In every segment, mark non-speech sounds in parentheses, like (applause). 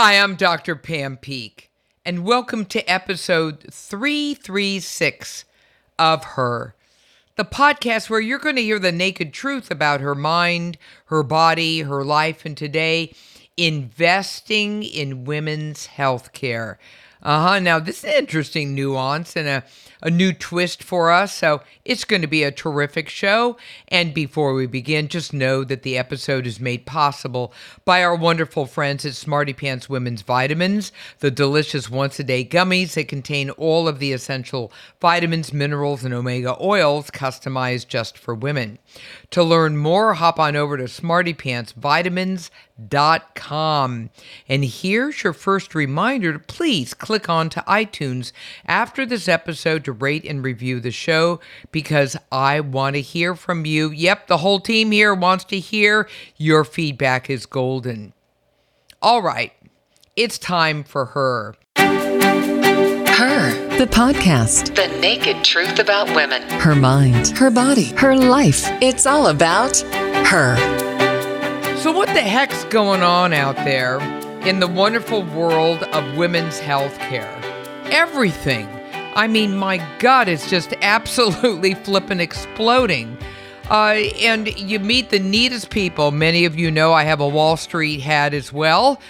Hi, I'm Dr. Pam Peeke, and welcome to episode 336 of Her, the podcast where you're going to hear the naked truth about her mind, her body, her life, and today, investing in women's health care. Uh huh. Now, this is an interesting nuance and a, a new twist for us. So, it's going to be a terrific show. And before we begin, just know that the episode is made possible by our wonderful friends at Smarty Pants Women's Vitamins, the delicious once a day gummies that contain all of the essential vitamins, minerals, and omega oils customized just for women. To learn more, hop on over to smartypantsvitamins.com. And here's your first reminder to please click on to iTunes after this episode to rate and review the show because I want to hear from you. Yep, the whole team here wants to hear. Your feedback is golden. All right, it's time for her. Her, the podcast. The naked truth about women. Her mind, her body, her life. It's all about her. So, what the heck's going on out there in the wonderful world of women's health care? Everything. I mean, my God, it's just absolutely (laughs) flippin' exploding. Uh, and you meet the neatest people. Many of you know I have a Wall Street hat as well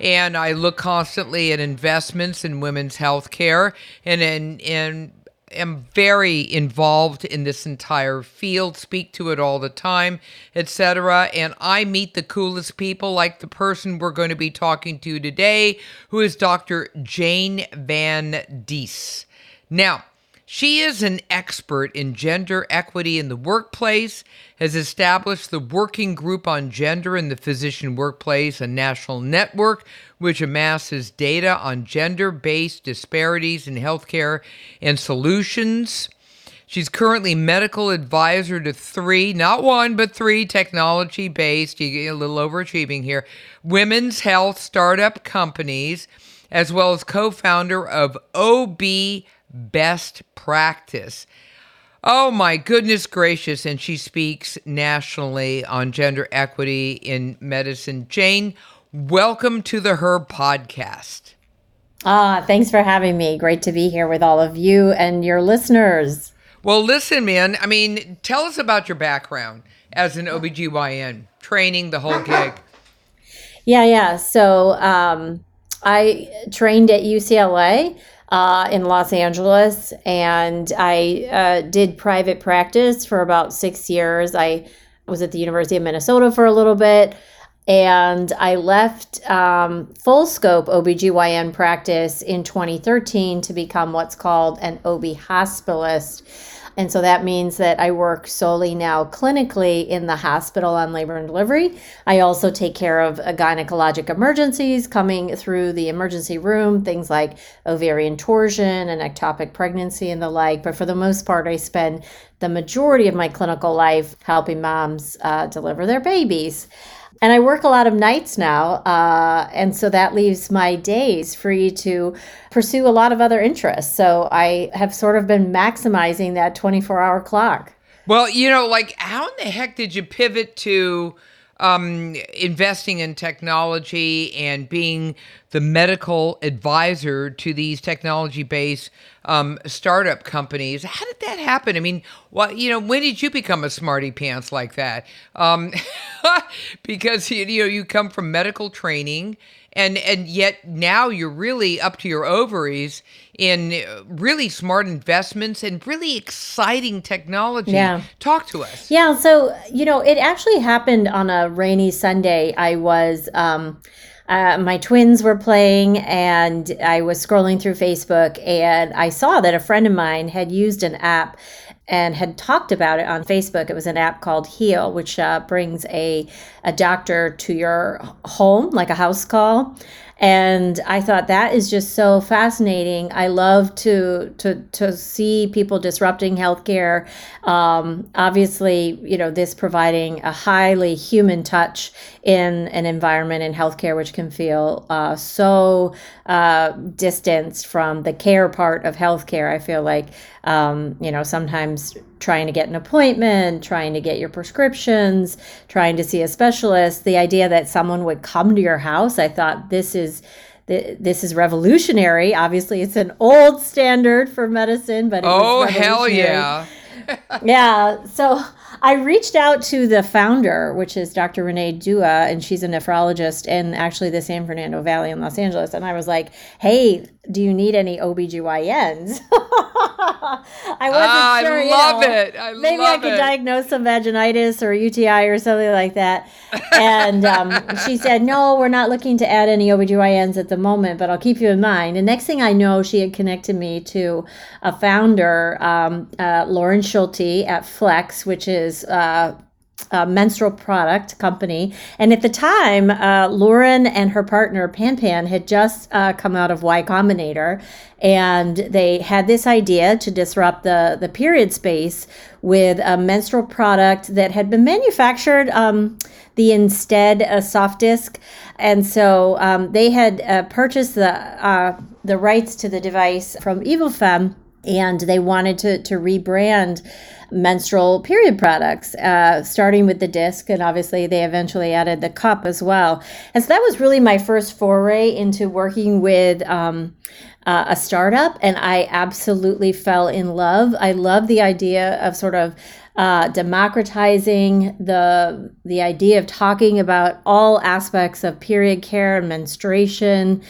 and I look constantly at investments in women's health care and and, and am very involved in this entire field, speak to it all the time, etc. And I meet the coolest people, like the person we're going to be talking to today, who is Dr. Jane Van Dis. Now, she is an expert in gender equity in the workplace, has established the Working Group on Gender in the Physician Workplace, a national network which amasses data on gender based disparities in healthcare and solutions. She's currently medical advisor to three, not one, but three technology based, you get a little overachieving here, women's health startup companies, as well as co founder of OB best practice. Oh my goodness gracious. And she speaks nationally on gender equity in medicine. Jane, welcome to the Her podcast. Ah, thanks for having me. Great to be here with all of you and your listeners. Well, listen, man. I mean, tell us about your background as an OBGYN, training, the whole gig. Yeah, yeah. So um, I trained at UCLA uh, in Los Angeles, and I uh, did private practice for about six years. I was at the University of Minnesota for a little bit, and I left um, full scope OBGYN practice in 2013 to become what's called an OB hospitalist. And so that means that I work solely now clinically in the hospital on labor and delivery. I also take care of uh, gynecologic emergencies coming through the emergency room, things like ovarian torsion and ectopic pregnancy and the like. But for the most part, I spend the majority of my clinical life helping moms uh, deliver their babies. And I work a lot of nights now. Uh, and so that leaves my days free to pursue a lot of other interests. So I have sort of been maximizing that 24 hour clock. Well, you know, like how in the heck did you pivot to um, investing in technology and being the medical advisor to these technology based um, startup companies. How did that happen? I mean, well, you know, when did you become a smarty pants like that? Um, (laughs) because you know you come from medical training and and yet now you're really up to your ovaries in really smart investments and really exciting technology. Yeah. Talk to us. Yeah, so you know, it actually happened on a rainy Sunday. I was um uh, my twins were playing and I was scrolling through Facebook and I saw that a friend of mine had used an app and had talked about it on Facebook. It was an app called Heal, which uh, brings a, a doctor to your home, like a house call. And I thought that is just so fascinating. I love to to to see people disrupting healthcare. Um, obviously, you know this providing a highly human touch in an environment in healthcare, which can feel uh, so uh, distanced from the care part of healthcare. I feel like um, you know sometimes trying to get an appointment, trying to get your prescriptions, trying to see a specialist, the idea that someone would come to your house, I thought this is this is revolutionary. Obviously, it's an old standard for medicine, but oh hell yeah, (laughs) (laughs) yeah. So I reached out to the founder, which is Dr. Renee Dua, and she's a nephrologist in actually the San Fernando Valley in Los Angeles. And I was like, hey, do you need any OBGYNs? (laughs) I wasn't ah, sure. I love you know, it. I maybe I could it. diagnose some vaginitis or UTI or something like that. And um, (laughs) she said, no, we're not looking to add any OBGYNs at the moment, but I'll keep you in mind. And next thing I know, she had connected me to a founder, um, uh, Lauren Schulte at Flex, which is uh, uh, menstrual product company. And at the time, uh, Lauren and her partner, Pan Pan, had just uh, come out of Y Combinator. And they had this idea to disrupt the, the period space with a menstrual product that had been manufactured. Um, the instead a soft disk, and so um, they had uh, purchased the uh, the rights to the device from Evil Evofem, and they wanted to to rebrand menstrual period products, uh, starting with the disc, and obviously they eventually added the cup as well. And so that was really my first foray into working with. Um, uh, a startup, and I absolutely fell in love. I love the idea of sort of uh, democratizing the the idea of talking about all aspects of period care and menstruation,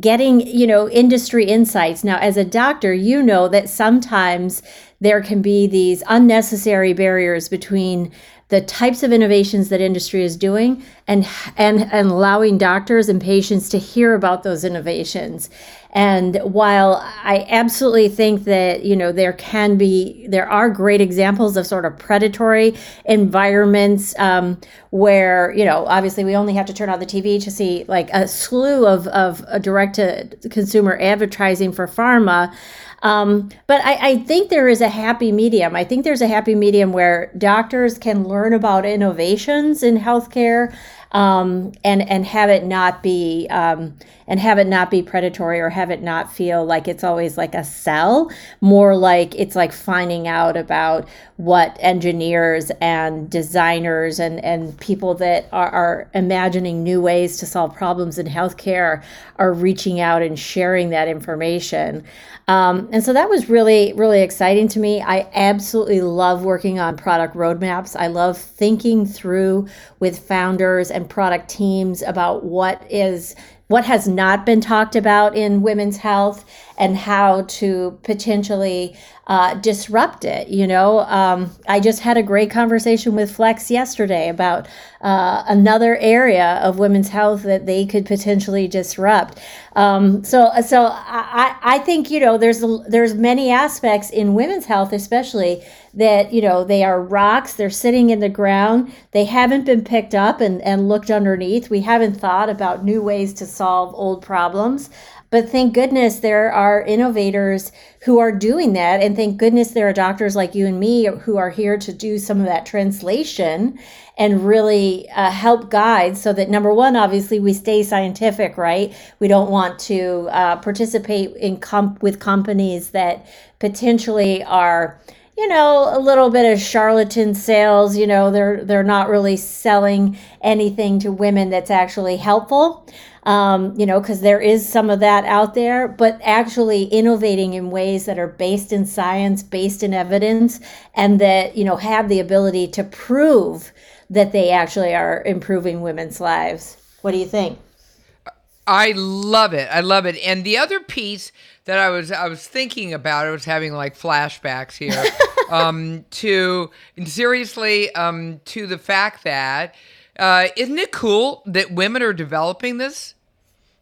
getting you know industry insights. Now, as a doctor, you know that sometimes there can be these unnecessary barriers between the types of innovations that industry is doing and and and allowing doctors and patients to hear about those innovations. And while i absolutely think that you know there can be there are great examples of sort of predatory environments um, where you know obviously we only have to turn on the tv to see like a slew of of direct to consumer advertising for pharma um, but I, I, think there is a happy medium. I think there's a happy medium where doctors can learn about innovations in healthcare um, and and have it not be um, and have it not be predatory or have it not feel like it's always like a sell. More like it's like finding out about what engineers and designers and and people that are, are imagining new ways to solve problems in healthcare are reaching out and sharing that information. Um, and so that was really, really exciting to me. I absolutely love working on product roadmaps. I love thinking through with founders and product teams about what is what has not been talked about in women's health and how to potentially uh, disrupt it. You know, um, I just had a great conversation with Flex yesterday about uh, another area of women's health that they could potentially disrupt. Um, so, so I, I think you know there's there's many aspects in women's health, especially that you know they are rocks. They're sitting in the ground. They haven't been picked up and and looked underneath. We haven't thought about new ways to solve old problems. But thank goodness there are innovators who are doing that. And thank goodness there are doctors like you and me who are here to do some of that translation and really uh, help guide so that number one, obviously, we stay scientific, right? We don't want to uh, participate in comp- with companies that potentially are you know a little bit of charlatan sales you know they're they're not really selling anything to women that's actually helpful um, you know, because there is some of that out there, but actually innovating in ways that are based in science, based in evidence, and that, you know, have the ability to prove that they actually are improving women's lives. What do you think? I love it. I love it. And the other piece that I was I was thinking about, I was having like flashbacks here, (laughs) um, to seriously um, to the fact that uh, isn't it cool that women are developing this?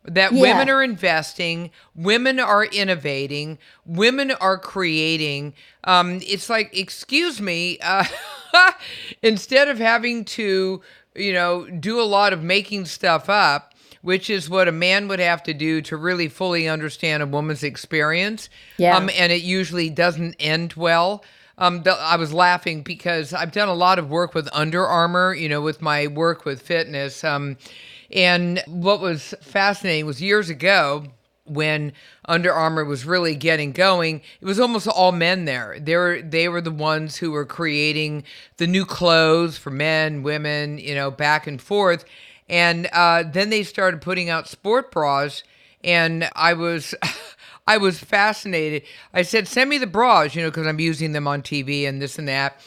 That yeah. women are investing, women are innovating, women are creating. Um, it's like, excuse me, uh, (laughs) instead of having to, you know, do a lot of making stuff up, which is what a man would have to do to really fully understand a woman's experience. Yeah. Um, and it usually doesn't end well. Um, I was laughing because I've done a lot of work with Under Armour, you know, with my work with fitness. Um, and what was fascinating was years ago, when Under Armour was really getting going, it was almost all men there. They were they were the ones who were creating the new clothes for men, women, you know, back and forth. And uh, then they started putting out sport bras, and I was. (laughs) I was fascinated. I said, "Send me the bras," you know, because I'm using them on TV and this and that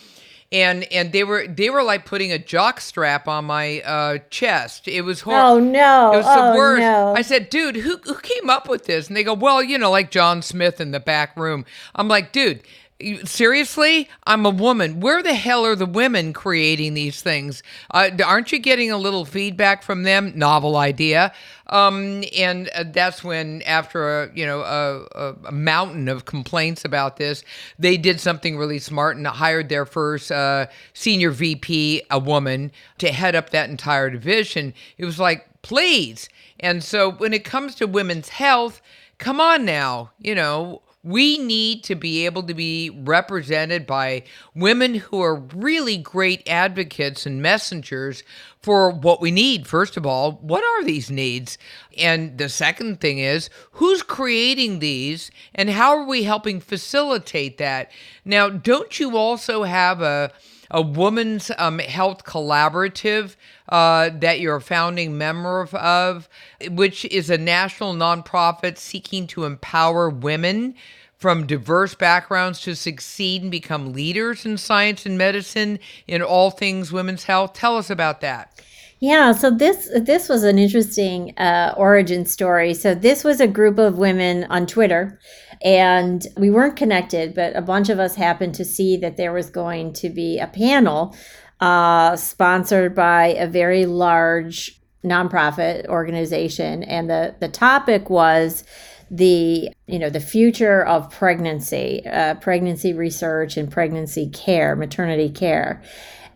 and and they were they were like putting a jock strap on my uh, chest. It was horrible. Oh no! It was oh, the worst. No. I said, dude, who who came up with this? And they go, well, you know, like John Smith in the back room. I'm like, dude. Seriously, I'm a woman. Where the hell are the women creating these things? Uh, aren't you getting a little feedback from them? Novel idea. Um, and uh, that's when, after a you know a, a, mountain of complaints about this, they did something really smart and hired their first uh, senior VP, a woman, to head up that entire division. It was like, please. And so when it comes to women's health, come on now, you know we need to be able to be represented by women who are really great advocates and messengers for what we need. First of all, what are these needs? And the second thing is, who's creating these and how are we helping facilitate that? Now, don't you also have a a woman's um, health collaborative uh, that you're a founding member of, which is a national nonprofit seeking to empower women from diverse backgrounds to succeed and become leaders in science and medicine in all things women's health. Tell us about that. Yeah, so this this was an interesting uh, origin story. So this was a group of women on Twitter, and we weren't connected, but a bunch of us happened to see that there was going to be a panel uh, sponsored by a very large nonprofit organization, and the the topic was the you know the future of pregnancy, uh, pregnancy research and pregnancy care, maternity care.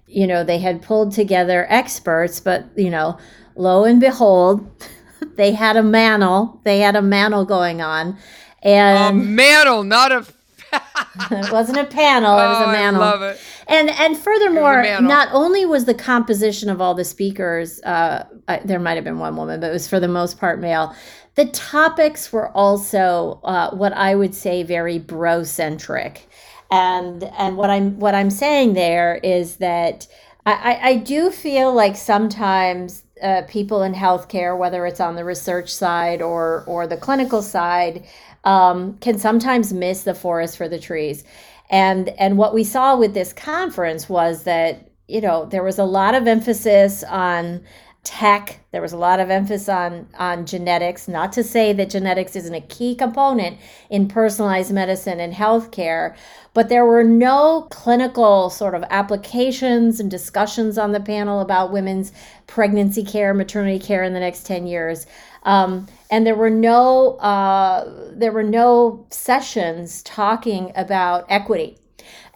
You know they had pulled together experts, but you know, lo and behold, (laughs) they had a manel. They had a manel going on, and a manel, not a. (laughs) it wasn't a panel. It was a oh. I love it. And and furthermore, not only was the composition of all the speakers, uh, I, there might have been one woman, but it was for the most part male. The topics were also uh, what I would say very bro centric, and and what I'm what I'm saying there is that I, I do feel like sometimes uh, people in healthcare, whether it's on the research side or or the clinical side, um, can sometimes miss the forest for the trees. And and what we saw with this conference was that you know there was a lot of emphasis on tech. There was a lot of emphasis on on genetics. Not to say that genetics isn't a key component in personalized medicine and healthcare, but there were no clinical sort of applications and discussions on the panel about women's pregnancy care, maternity care in the next ten years. Um, and there were no uh, there were no sessions talking about equity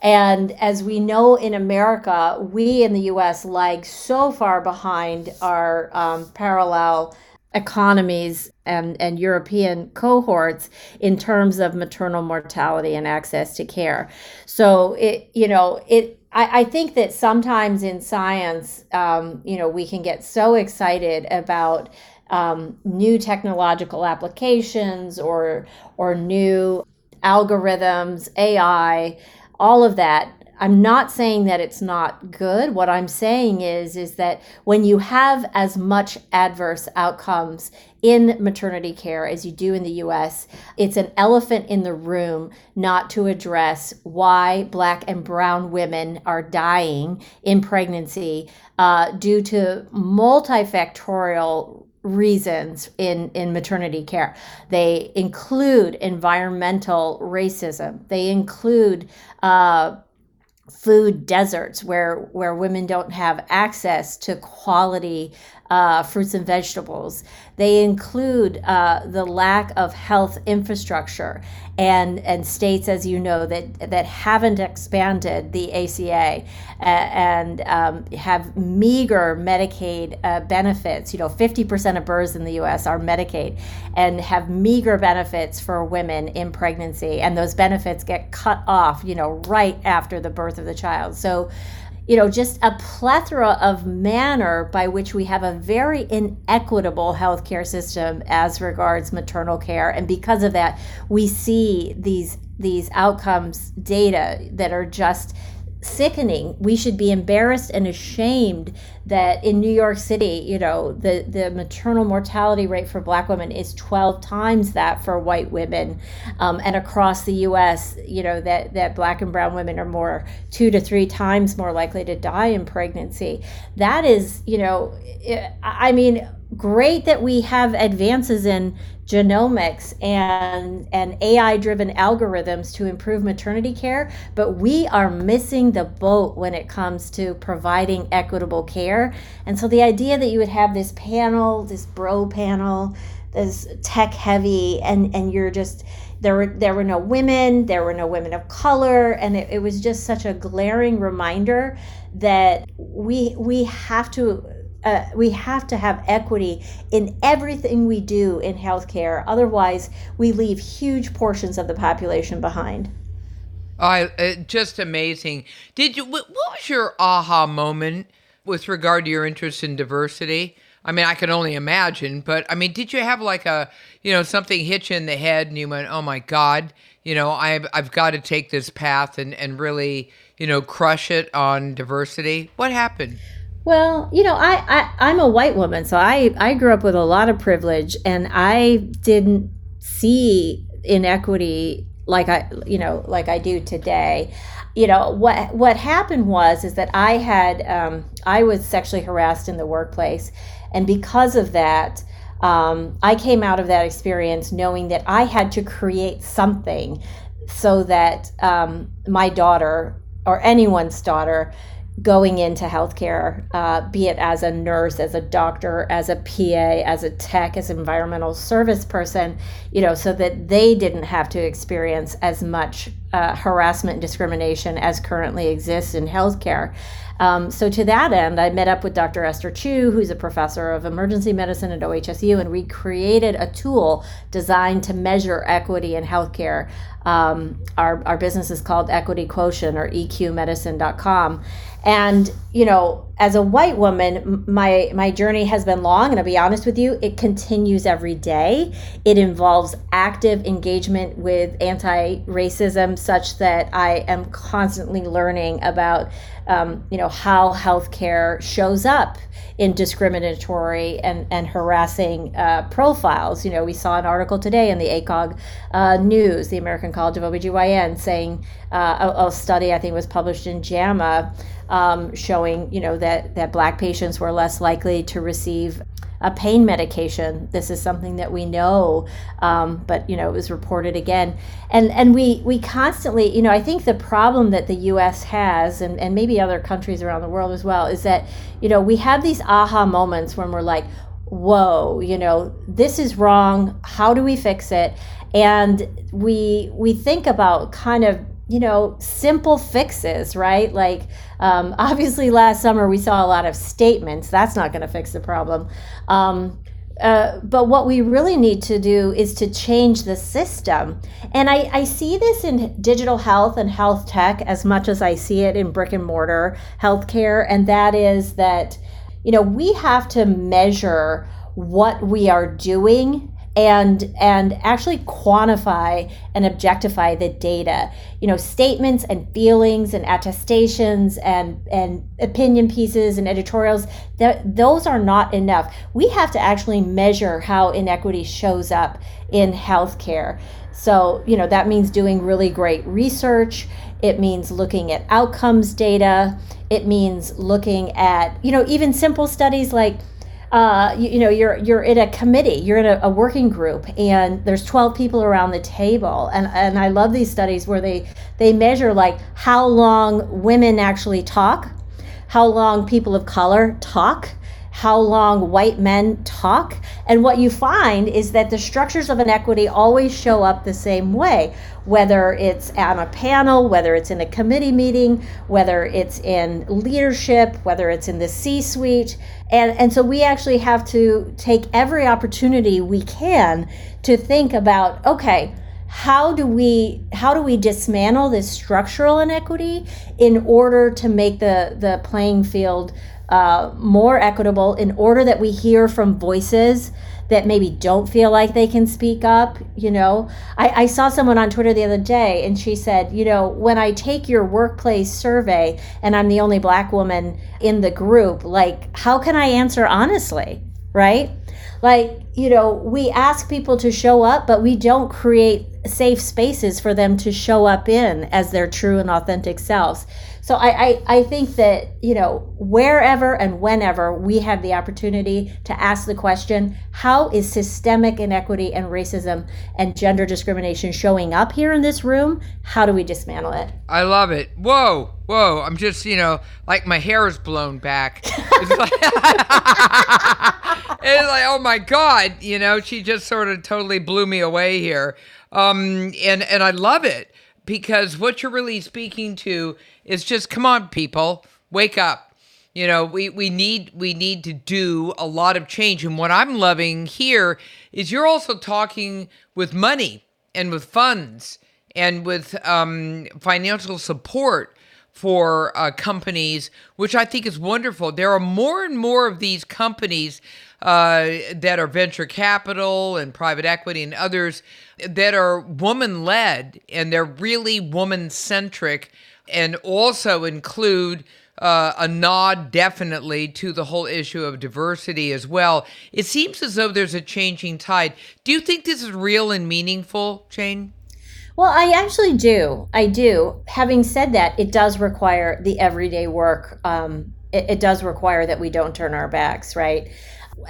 and as we know in America, we in the US lag so far behind our um, parallel economies and, and European cohorts in terms of maternal mortality and access to care. So it, you know, it I, I think that sometimes in science, um, you know, we can get so excited about um, new technological applications or or new algorithms, AI all of that I'm not saying that it's not good. What I'm saying is is that when you have as much adverse outcomes in maternity care as you do in the US, it's an elephant in the room not to address why black and brown women are dying in pregnancy uh, due to multifactorial reasons in, in maternity care. They include environmental racism. They include uh, food deserts where where women don't have access to quality uh, fruits and vegetables. They include uh, the lack of health infrastructure and and states, as you know, that that haven't expanded the ACA and um, have meager Medicaid uh, benefits. You know, fifty percent of births in the U.S. are Medicaid, and have meager benefits for women in pregnancy, and those benefits get cut off. You know, right after the birth of the child. So you know, just a plethora of manner by which we have a very inequitable healthcare system as regards maternal care. And because of that, we see these these outcomes data that are just sickening. We should be embarrassed and ashamed that in New York City, you know, the, the maternal mortality rate for black women is 12 times that for white women. Um, and across the US, you know, that, that black and brown women are more two to three times more likely to die in pregnancy. That is, you know, I mean, great that we have advances in genomics and and AI driven algorithms to improve maternity care, but we are missing the boat when it comes to providing equitable care. And so the idea that you would have this panel, this bro panel, this tech heavy and and you're just there were there were no women, there were no women of color, and it, it was just such a glaring reminder that we we have to uh, we have to have equity in everything we do in healthcare. Otherwise, we leave huge portions of the population behind. I uh, just amazing. Did you? What was your aha moment with regard to your interest in diversity? I mean, I can only imagine, but I mean, did you have like a, you know, something hit you in the head and you went, oh my God, you know, I've, I've got to take this path and, and really, you know, crush it on diversity? What happened? Well, you know, I, I I'm a white woman, so I I grew up with a lot of privilege, and I didn't see inequity like I you know like I do today. You know what what happened was is that I had um, I was sexually harassed in the workplace, and because of that. Um, I came out of that experience knowing that I had to create something so that um, my daughter or anyone's daughter going into healthcare, uh, be it as a nurse, as a doctor, as a PA, as a tech, as environmental service person, you know, so that they didn't have to experience as much uh, harassment and discrimination as currently exists in healthcare. Um, so to that end, I met up with Dr. Esther Choo, who's a professor of emergency medicine at OHSU, and we created a tool designed to measure equity in healthcare. Um, our, our business is called Equity Quotient or EQMedicine.com. And you know, as a white woman, my my journey has been long, and I'll be honest with you, it continues every day. It involves active engagement with anti-racism, such that I am constantly learning about, um, you know, how healthcare shows up in discriminatory and, and harassing uh, profiles. You know, we saw an article today in the ACOG uh, News, the American College of OBGYN, saying uh, a, a, study I think was published in JAMA um, showing, you know, that, that black patients were less likely to receive a pain medication. This is something that we know, um, but you know it was reported again, and and we we constantly, you know, I think the problem that the U.S. has, and and maybe other countries around the world as well, is that you know we have these aha moments when we're like, whoa, you know, this is wrong. How do we fix it? And we we think about kind of you know, simple fixes, right? Like, um, (laughs) obviously, last summer we saw a lot of statements. That's not going to fix the problem. Um, uh, but what we really need to do is to change the system. And I, I see this in digital health and health tech as much as I see it in brick and mortar healthcare. And that is that, you know, we have to measure what we are doing and and actually quantify and objectify the data. You know statements and feelings and attestations and and opinion pieces and editorials that those are not enough. We have to actually measure how inequity shows up in healthcare. So you know that means doing really great research. It means looking at outcomes data. It means looking at you know even simple studies like uh, you, you, know you're you're in a committee you're in a, a, working group and there's 12 people around the table. And and i love these studies where they they measure like how long women actually talk how long people of color talk how long white men talk. And what you find is that the structures of inequity always show up the same way, whether it's on a panel, whether it's in a committee meeting, whether it's in leadership, whether it's in the C suite. And, and so we actually have to take every opportunity we can to think about okay, how do we how do we dismantle this structural inequity in order to make the the playing field uh, more equitable in order that we hear from voices that maybe don't feel like they can speak up you know? I, I saw someone on twitter the other day and she said you know when i take your workplace survey and i'm the only black woman in the group like how can i answer honestly? Right like you know we ask people to show up but we don't create safe spaces for them to show up in as their true and authentic selves so I, I, I think that, you know, wherever and whenever we have the opportunity to ask the question, how is systemic inequity and racism and gender discrimination showing up here in this room? How do we dismantle it? I love it. Whoa, whoa. I'm just, you know, like my hair is blown back. (laughs) (laughs) It's like, oh my God, you know, she just sort of totally blew me away here. Um, and, and I love it because what you're really speaking to is just come on people wake up you know we we need we need to do a lot of change and what i'm loving here is you're also talking with money and with funds and with um, financial support for uh, companies, which I think is wonderful. There are more and more of these companies uh, that are venture capital and private equity and others that are woman led and they're really woman centric and also include uh, a nod definitely to the whole issue of diversity as well. It seems as though there's a changing tide. Do you think this is real and meaningful, Jane? Well, I actually do. I do. Having said that, it does require the everyday work. Um, it, it does require that we don't turn our backs, right?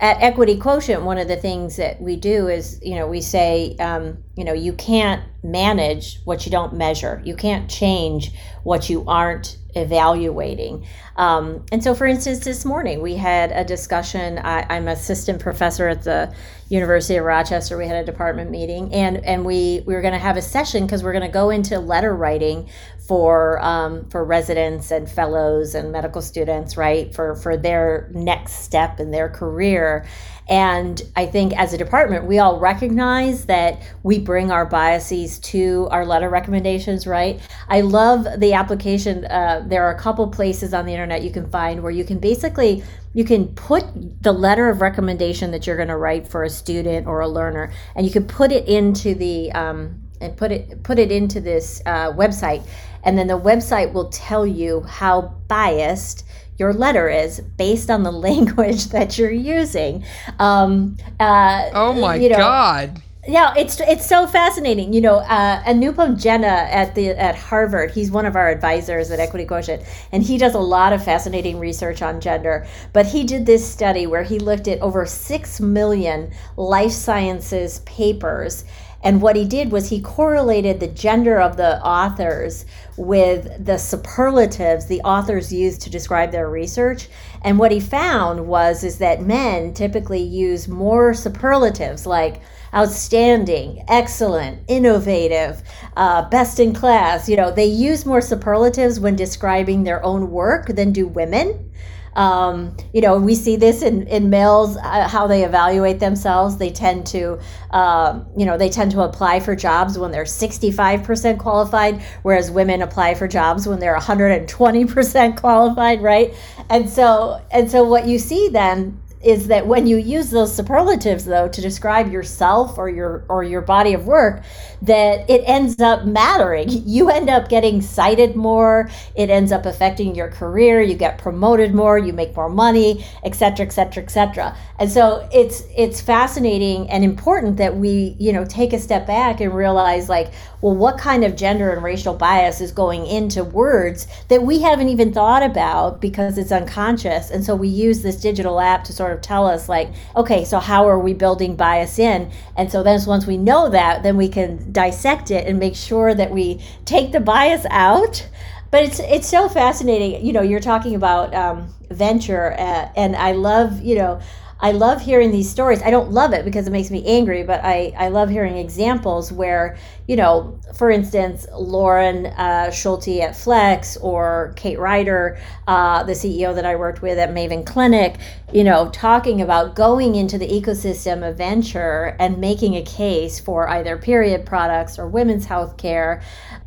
At Equity Quotient, one of the things that we do is, you know, we say, um, you know, you can't manage what you don't measure. You can't change what you aren't evaluating. Um, and so, for instance, this morning we had a discussion. I, I'm assistant professor at the University of Rochester. We had a department meeting, and and we we were going to have a session because we're going to go into letter writing for um, for residents and fellows and medical students, right? For for their next step in their career. And I think as a department, we all recognize that we bring our biases to our letter recommendations, right? I love the application. Uh, there are a couple places on the internet you can find where you can basically you can put the letter of recommendation that you're going to write for a student or a learner, and you can put it into the um, and put it put it into this uh, website, and then the website will tell you how biased your letter is based on the (laughs) language that you're using. Um, uh, oh my you know, God. Yeah, it's it's so fascinating. You know, uh, Anupam Jena at the at Harvard, he's one of our advisors at Equity Quotient, and he does a lot of fascinating research on gender. But he did this study where he looked at over six million life sciences papers and what he did was he correlated the gender of the authors with the superlatives the authors used to describe their research. And what he found was is that men typically use more superlatives like outstanding, excellent, innovative, uh, best in class. You know, they use more superlatives when describing their own work than do women. Um, you know, we see this in, in males, uh, how they evaluate themselves. They tend to, um, you know, they tend to apply for jobs when they're 65% qualified, whereas women apply for jobs when they're 120% qualified, right? And so, and so what you see then is that when you use those superlatives though to describe yourself or your or your body of work that it ends up mattering. (laughs) You end up getting cited more. It ends up affecting your career. You get promoted more. You make more money etc etc etc and so it's it's fascinating and important that we you know take a step back and realize like well what kind of gender and racial bias is going into words that we haven't even thought about because it's unconscious. And so we use this digital app to sort of tell us like okay so how are we building bias in? And so then once we know that then we can dissect it and make sure that we take the bias out. But it's it's so fascinating. You know you're talking about um, venture uh, and i love you know I love hearing these stories. I don't love it because it makes me angry, but I, I love hearing examples where, you know, for instance, Lauren uh, Schulte at Flex or Kate Ryder, uh, the CEO that I worked with at Maven Clinic, you know, talking about going into the ecosystem of venture and making a case for either period products or women's health care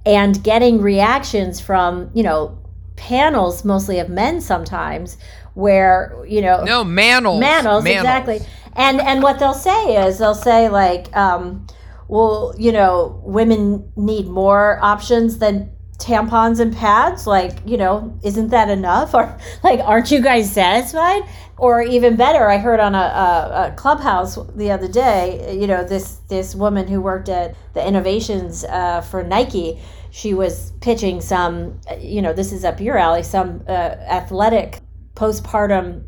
and getting reactions from, you know, panels mostly of men sometimes where you know no manels manels, exactly. And and what they'll say is they'll say like um, well you know women need more options than tampons and pads. Like you know isn't that enough? (laughs) Or like aren't you guys satisfied? Or even better i heard on a, a, a clubhouse the other day you know this this woman who worked at the innovations uh, for nike she was pitching some you know this is up your alley some uh, athletic postpartum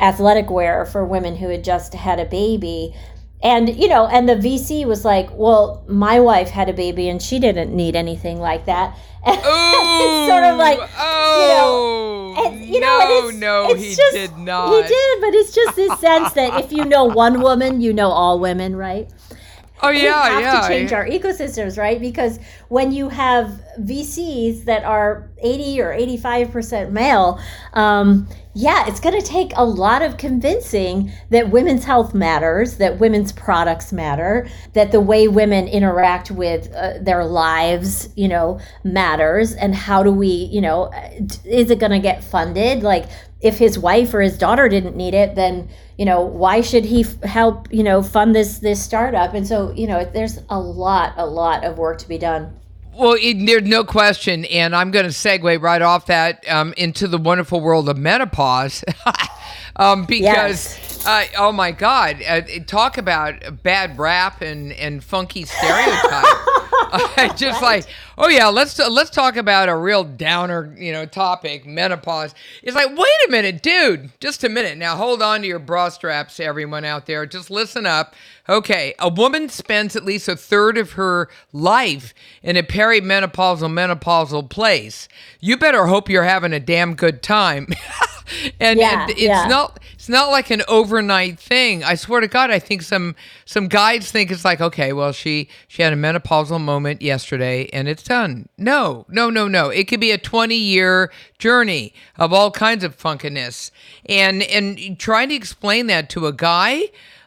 athletic wear for women who had just had a baby and you know and the vc was like well my wife had a baby and she didn't need anything like that (laughs) it's sort of like oh, you know, and, you no, know it's, no, it's he just, did not. He did, but it's just this sense that if you know one woman, you know all women, right? Oh yeah, we have yeah. to change our ecosystems, right? Because when you have VCs that are 80 or 85% male, um, yeah, it's going to take a lot of convincing that women's health matters, that women's products matter, that the way women interact with uh, their lives, you know, matters. And how do we, you know, is it going to get funded? Like, if his wife or his daughter didn't need it, then you know why should he f- help you know fund this this startup? And so you know there's a lot a lot of work to be done. Well, it, there's no question, and I'm going to segue right off that um, into the wonderful world of menopause, (laughs) um, because Yes. uh, oh my God, uh, talk about bad rap and and funky stereotype. (laughs) Uh, just like, oh yeah, let's let's talk about a real downer, you know, topic, menopause. It's like, wait a minute, dude, just a minute. Now hold on to your bra straps, everyone out there. Just listen up. Okay, a woman spends at least a third of her life in a perimenopausal menopausal place. You better hope you're having a damn good time. (laughs) (laughs) and, Yeah, and it's yeah. not it's not like an overnight thing. I swear to God, I think some some guides think it's like, okay, well, she she had a menopausal moment yesterday and it's done. No, no, no, no. It could be a twenty year journey of all kinds of funkiness, and and trying to explain that to a guy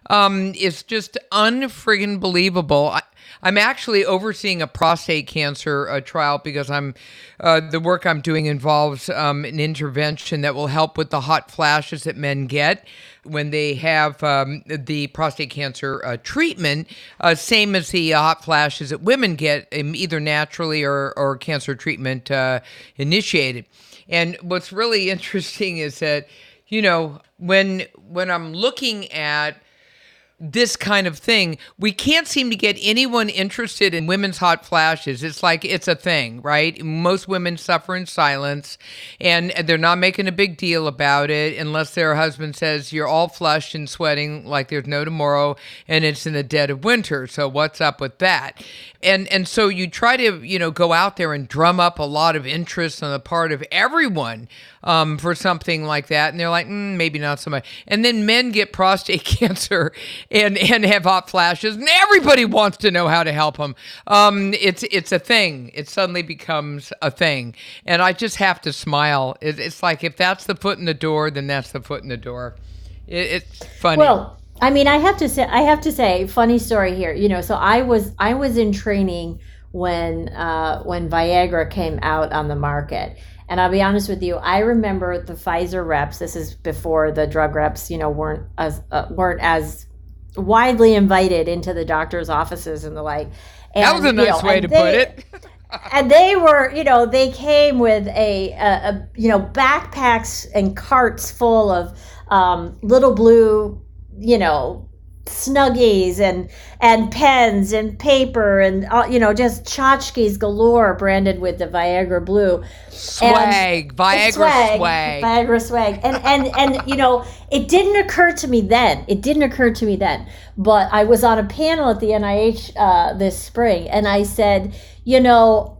um, is just unfriggin' believable. I, I'm actually overseeing a prostate cancer uh, trial because I'm uh, the work I'm doing involves um, an intervention that will help with the hot flashes that men get when they have um, the prostate cancer uh, treatment, uh, same as the hot flashes that women get, um, either naturally or, or cancer treatment uh, initiated. And what's really (laughs) interesting is that you know when when I'm looking at this kind of thing, we can't seem to get anyone interested in women's hot flashes. It's like it's a thing, right? Most women suffer in silence and they're not making a big deal about it unless their husband says you're all flushed and sweating like there's no tomorrow and it's in the dead of winter. So what's up with that? And and so you try to, you know, go out there and drum up a lot of interest on the part of everyone um, for something like that, and they're like, mm, maybe not so much. And then men get prostate (laughs) cancer and and have hot flashes, and everybody wants to know how to help them. Um, it's it's a thing. It suddenly becomes a thing, and I just have to smile. It, it's like if that's the foot in the door, then that's the foot in the door. It, it's funny. Well, I mean, I have to say, I have to say, funny story here. You know, so I was I was in training when uh, when Viagra came out on the market, and I'll be honest with you, I remember the Pfizer reps. This is before the drug reps, you know, weren't as uh, weren't as widely invited into the doctors' offices and the like. And, that was a you nice know, way to they- put it. (laughs) and they were you know they came with a, a, a you know backpacks and carts full of um, little blue you know snuggies and and pens and paper and uh, you know just tchotchkes galore branded with the Viagra blue Swag, Viagra swag. Viagra swag. And and and you know, it didn't occur to me then. It didn't occur to me then. But I was on a panel at the NIH uh, this spring, and I said, you know,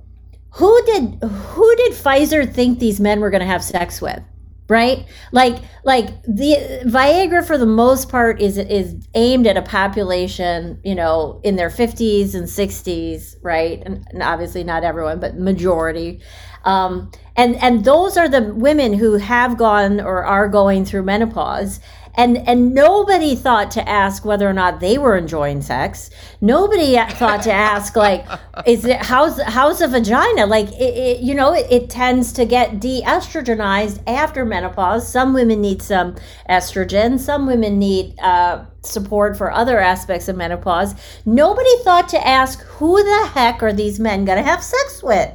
who did who did Pfizer think these men were going to have sex with? Right? Like like the viagra for the most part is is aimed at a population you know in their 50s and 60s right? And, and obviously not everyone but majority. Um, and and those are the women who have gone or are going through menopause and and nobody thought to ask whether or not they were enjoying sex. Nobody thought to ask like (laughs) is it how's how's the vagina? Like it, it you know it, it tends to get de-estrogenized after menopause. Some women need some estrogen. Some women need uh, support for other aspects of menopause nobody thought to ask who the heck are these men going to have sex with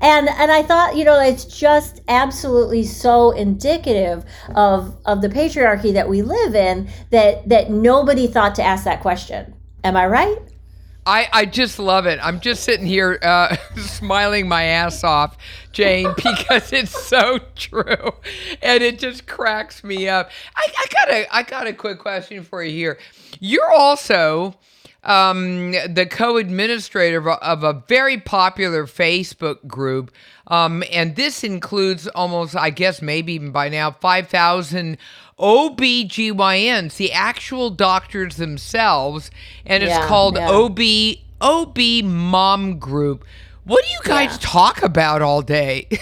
and and I thought you know it's just absolutely so indicative of of the patriarchy that we live in that that nobody thought to ask that question. Am I right? I, I just love it. I'm just sitting here uh, (laughs) smiling my ass off, Jane, (laughs) because it's so true, and it just cracks me up. I, I got a I got a quick question for you here. You're also um, the co-administrator of a very popular Facebook group, um, and this includes almost, I guess, maybe even by now, five thousand OBGYNs, the actual doctors themselves, and it's Yeah, called yeah. OB OB Mom Group. What do you guys Yeah. talk about all day? (laughs)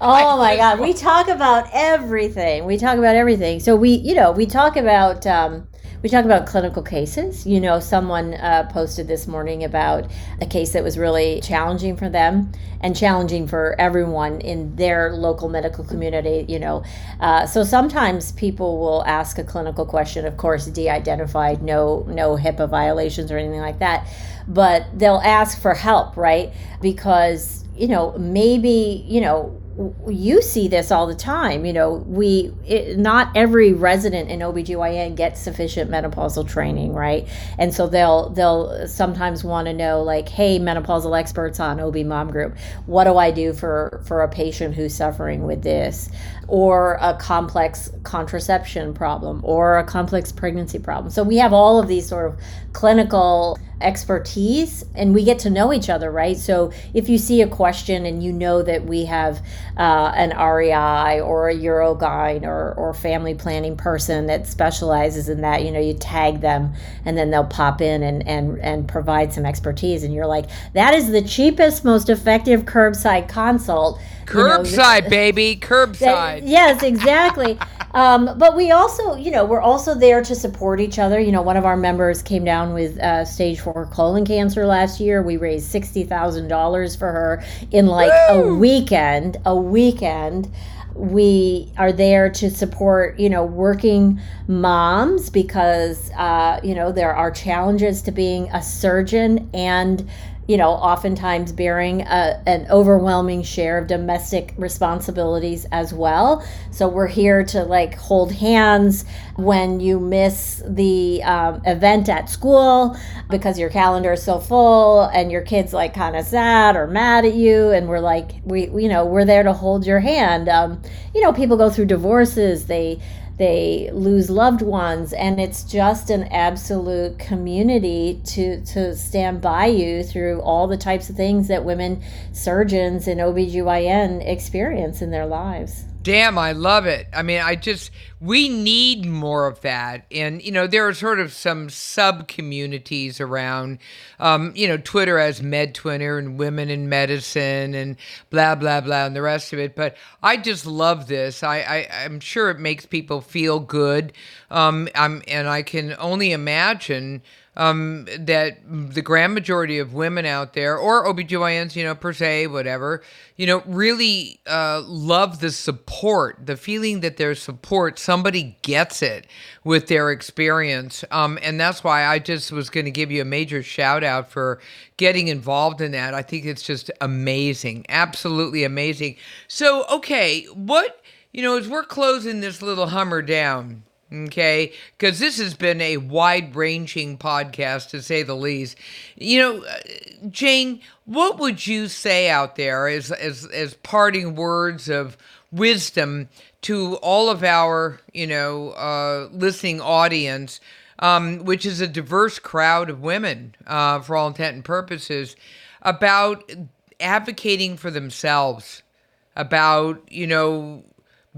Oh my God, we talk about everything. We talk about everything. So we, you know, we talk about um, we talk about clinical cases. You know, someone uh, posted this morning about a case that was really challenging for them and challenging for everyone in their local medical community. You know, uh, so sometimes people will ask a clinical question. Of course, de-identified, no no HIPAA violations or anything like that, but they'll ask for help, right? Because you know maybe you know you see this all the time you know we it, not every resident in OBGYN gets sufficient menopausal training right? And so they'll they'll sometimes want to know like hey menopausal experts on OB mom group what do I do for for a patient who's suffering with this? Or a complex contraception problem or a complex pregnancy problem. So we have all of these sort of clinical expertise and we get to know each other right so if you see a question and you know that we have uh, an rei or a urogyne or, or family planning person that specializes in that you know you tag them and then they'll pop in and, and, and provide some expertise and you're like that is the cheapest most effective curbside consult you know, Curbside, baby, (laughs) curbside. yes, exactly. (laughs) um, but we also, you know, we're also there to support each other. You know, one of our members came down with uh, stage four colon cancer last year. We raised sixty thousand dollars for her in like a weekend. A weekend. We are there to support, you know, working moms because, uh, you know, there are challenges to being a surgeon and you know, oftentimes bearing a, an overwhelming share of domestic responsibilities as well. So we're here to like hold hands when you miss the um, event at school because your calendar is so full and your kid's like kind of sad or mad at you. And we're like, we, you know, we're there to hold your hand. Um, you know, people go through divorces, they, they lose loved ones and it's just an absolute community to to stand by you through all the types of things that women surgeons and OBGYN experience in their lives. Damn, I love it. I mean, I just, we need more of that. And, you know, there are sort of some sub communities around, um, you know, Twitter as Med Twitter and Women in Medicine and blah, blah, blah, and the rest of it. But I just love this. I, I, I'm sure it makes people feel good. Um, I'm, and I can only imagine um, that the grand majority of women out there, or OBGYNs, you know, per se, whatever, you know, really uh, love the support, the feeling that there's support. Somebody gets it with their experience. Um, and that's why I just was going to give you a major shout out for getting involved in that. I think it's just amazing, absolutely amazing. So, okay, what, you know, as we're closing this little Hummer down, okay? Because this has been a wide-ranging podcast to say the least. You know uh, jane what would you say out there as as as parting words of wisdom to all of our you know uh, listening audience um, which is a diverse crowd of women uh, for all intent and purposes about advocating for themselves about you know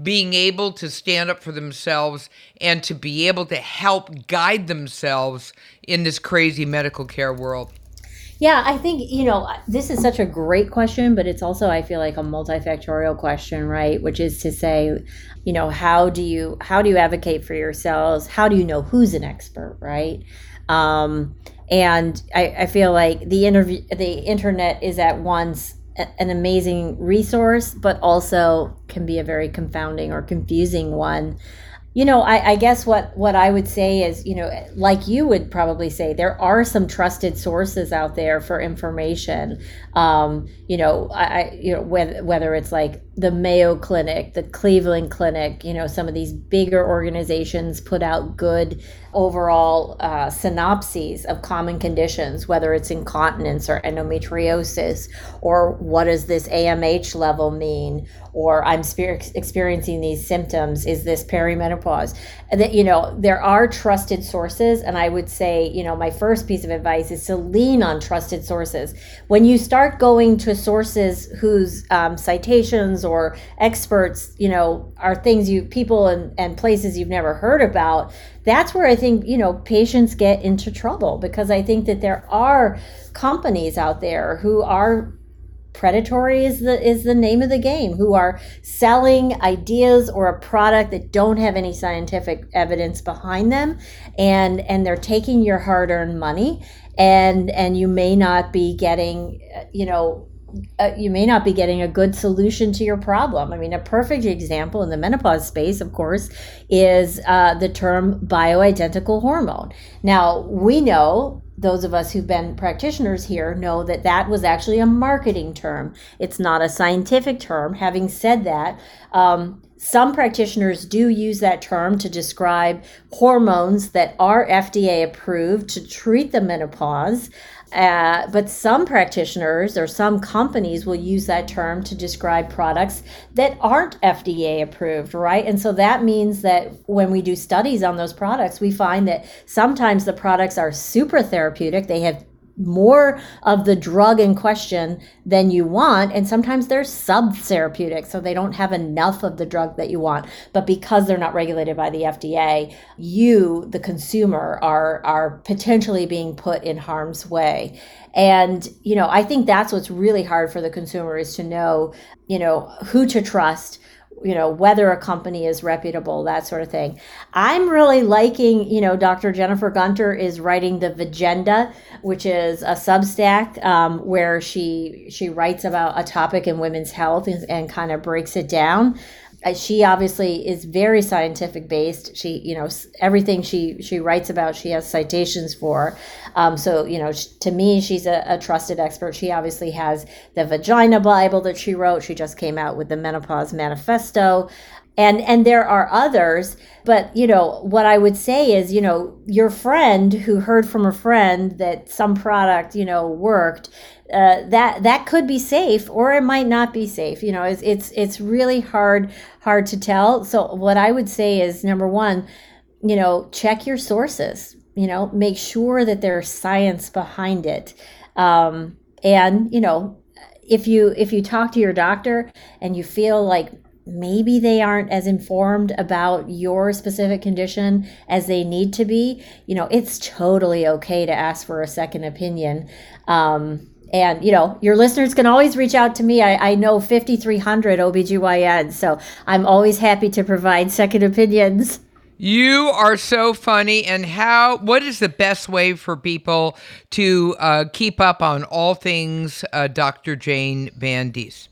being able to stand up for themselves and to be able to help guide themselves in this crazy medical care world? Yeah, I think, you know, this is such a great question, but it's also, I feel like a multifactorial question, right? Which is to say, you know, how do you how do you advocate for yourselves? How do you know who's an expert, right? Um, and I, I feel like the interview the internet is at once an amazing resource, but also can be a very confounding or confusing one you know, I, I, guess what what I would say is, you know, like you would probably say, there are some trusted sources out there for information. Um, you know, I, you know whether whether it's like the Mayo Clinic, the Cleveland Clinic, you know, some of these bigger organizations put out good overall uh, synopses of common conditions, whether it's incontinence or endometriosis, or what does this AMH level mean, or I'm experiencing these symptoms. Is this perimenopause? And that, you know, there are trusted sources. And I would say, you know, my first piece of advice is to lean on trusted sources. When you start going to sources whose um, citations or experts, you know, are things you, people and, and places you've never heard about, that's where I think, you know, patients get into trouble because I think that there are companies out there who are predatory is the is the name of the game who are selling ideas or a product that don't have any scientific evidence behind them and and they're taking your hard-earned money and and you may not be getting uh, you know uh, you may not be getting a good solution to your problem. I mean, a perfect example in the menopause space, of course, is uh, the term bioidentical hormone. Now, we know those of us who've been practitioners here know that that was actually a marketing term. It's not a scientific term. Having said that, um, some practitioners do use that term to describe hormones that are FDA approved to treat the menopause. Uh, but some practitioners or some companies will use that term to describe products that aren't FDA approved, right? And so that means that when we do studies on those products, we find that sometimes the products are super therapeutic. They have more of the drug in question than you want and sometimes they're sub-therapeutic so they don't have enough of the drug that you want. But because they're not regulated by the FDA you the consumer are are potentially being put in harm's way. And you know I think that's what's really hard for the consumer is to know you know who to trust you know whether a company is reputable that sort of thing. I'm really liking you know dr jennifer gunter is writing the Vajenda which is a substack um, where she she writes about a topic in women's health and, and kind of breaks it down she obviously is very scientific based. She, you know, everything she she writes about, she has citations for. Um, so, you know, to me, she's a, a, trusted expert. She obviously has the Vagina Bible that she wrote. She just came out with the Menopause Manifesto. And and there are others, but you know what I would say is, you know, your friend who heard from a friend that some product, you know, worked uh, that that could be safe or it might not be safe you know it's, it's it's really hard hard to tell. So what i would say is number one you know check your sources you know make sure that there's science behind it. Um, and you know if you if you talk to your doctor and you feel like maybe they aren't as informed about your specific condition as they need to be you know it's totally okay to ask for a second opinion um, and, you know, your listeners can always reach out to me. I, I know 5,300 OBGYNs, so I'm always happy to provide second opinions. You are so funny. And how, what is the best way for people to uh, keep up on all things uh, Dr. Jane Van Dis?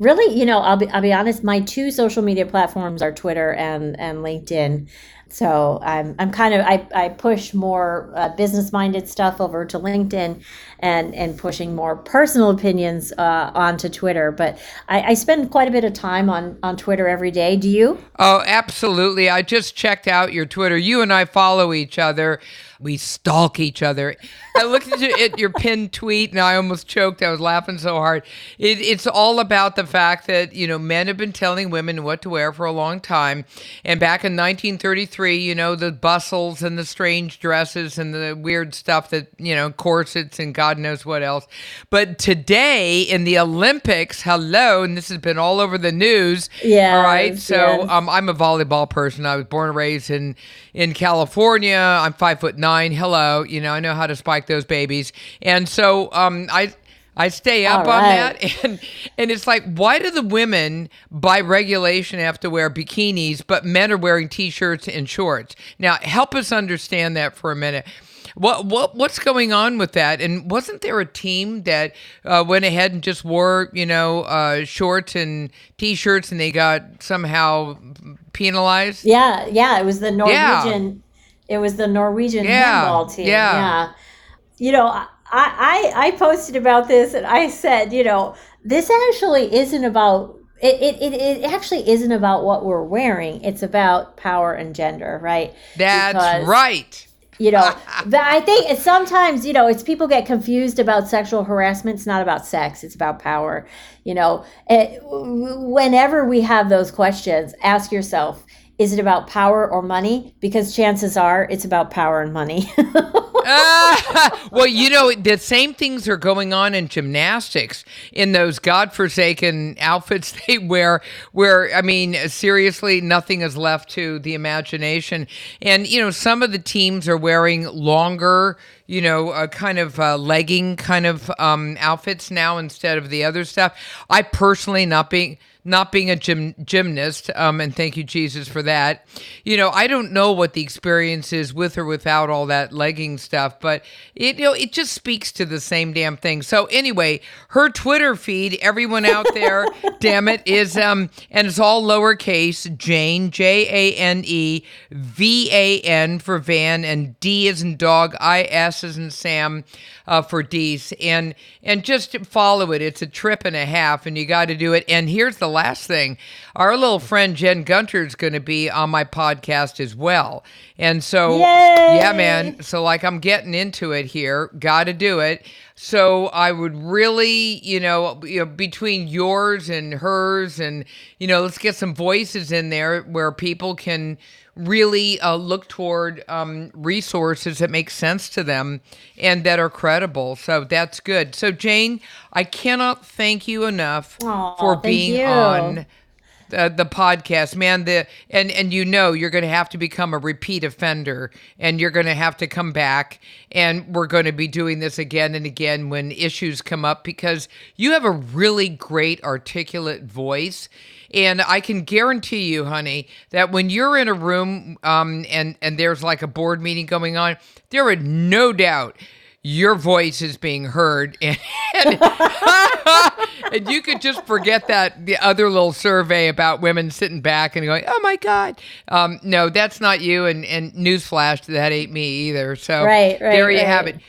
Really, you know, I'll be, I'll be honest, my two social media platforms are Twitter and, and LinkedIn. So I'm I'm kind of I, I push more uh, business minded stuff over to LinkedIn, and and pushing more personal opinions uh, onto Twitter. But I, I spend quite a bit of time on on Twitter every day. Do you? Oh, absolutely. I just checked out your Twitter. You and I follow each other we stalk each other. I looked at your, at your pinned tweet and I almost choked. I was laughing so hard. It, it's all about the fact that, you know, men have been telling women what to wear for a long time. And back in 1933, you know, the bustles and the strange dresses and the weird stuff that, you know, corsets and God knows what else. But today in the Olympics, hello, and this has been all over the news. Yeah. All right. So yes. um, I'm a volleyball person. I was born and raised in, in California. I'm five foot nine. Hello. You know, I know how to spike those babies. And so um, I. I stay up All on that (laughs) and and it's like why do the women by regulation have to wear bikinis but men are wearing t-shirts and shorts now help us understand that for a minute what what what's going on with that and wasn't there a team that uh, went ahead and just wore you know uh, shorts and t-shirts and they got somehow penalized Yeah, yeah, it was the Norwegian. Yeah. It was the Norwegian Yeah, handball team. yeah. Yeah, you know, I, I I posted about this and I said, you know, this actually isn't about. It, it, it, actually isn't about what we're wearing. It's about power and gender, right? that's Because- right you know (laughs) but i think sometimes you know it's people get confused about sexual harassment. It's not about sex it's about power you know. It, whenever we have those questions ask yourself is it about power or money because chances are it's about power and money (laughs) (laughs) well, you know, the same things are going on in gymnastics in those godforsaken outfits (laughs) they wear, where, I mean, seriously, nothing is left to the imagination. And, you know, some of the teams are wearing longer, you know, uh, kind of uh, legging kind of um, outfits now instead of the other stuff. I personally, not being not being a gym, gymnast, um, and thank you, Jesus, for that. You know, I don't know what the experience is with or without all that legging stuff, but it you know it just speaks to the same damn thing. So anyway, her Twitter feed, everyone out there, (laughs) damn it, is um, and it's all lowercase Jane J A N E V A N for Van and D is in dog, I S is in Sam uh, for D's, and and just follow it. It's a trip and a half, and you got to do it. And here's the last thing: our little friend Jen Gunter is going to be on my podcast as well, and so Yay! yeah, man. So like I'm getting into it here. Got to do it. So I would really, you know, you know, between yours and hers, and you know, let's get some voices in there where people can really uh, look toward um, resources that make sense to them and that are credible. So that's good. So Jane, I cannot thank you enough Aw, for being on the, the podcast man the and and you know you're going to have to become a repeat offender and you're going to have to come back and we're going to be doing this again and again when issues come up because you have a really great articulate voice and I can guarantee you, honey, that when you're in a room um, and and there's like a board meeting going on, there are no doubt your voice is being heard. (laughs) And, and, (laughs) and you could just forget that the other little survey about women sitting back and going oh my god. Um, no that's not you. And, and newsflash that ain't me either. So Right, right, there you have it.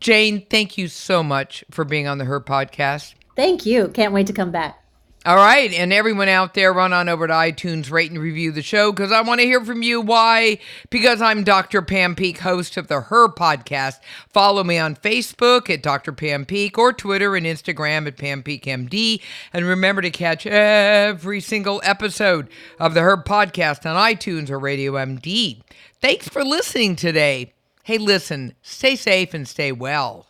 Jane thank you so much for being on the her podcast. Thank you. Can't wait to come back all right, and everyone out there, run on over to iTunes, rate and review the show because I want to hear from you. Why? Because I'm Dr. Pam Peeke, host of the Her podcast. Follow me on Facebook at Dr. Pam Peeke or Twitter and Instagram at Pam Peeke MD. And remember to catch every single episode of the Her podcast on iTunes or Radio MD. Thanks for listening today. Hey, listen, stay safe and stay well.